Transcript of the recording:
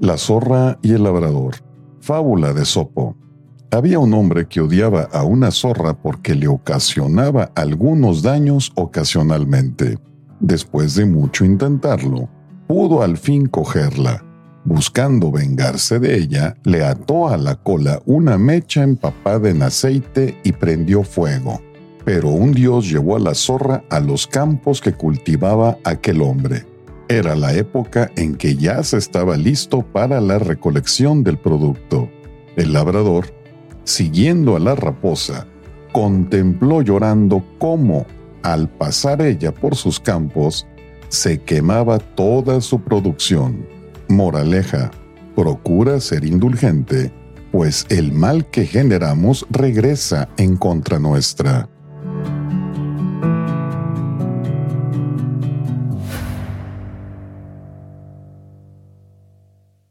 La zorra y el labrador. Fábula de Sopo. Había un hombre que odiaba a una zorra porque le ocasionaba algunos daños ocasionalmente. Después de mucho intentarlo, pudo al fin cogerla. Buscando vengarse de ella, le ató a la cola una mecha empapada en aceite y prendió fuego. Pero un dios llevó a la zorra a los campos que cultivaba aquel hombre. Era la época en que ya se estaba listo para la recolección del producto. El labrador siguiendo a la raposa, contempló llorando cómo, al pasar ella por sus campos, se quemaba toda su producción. Moraleja, procura ser indulgente, pues el mal que generamos regresa en contra nuestra.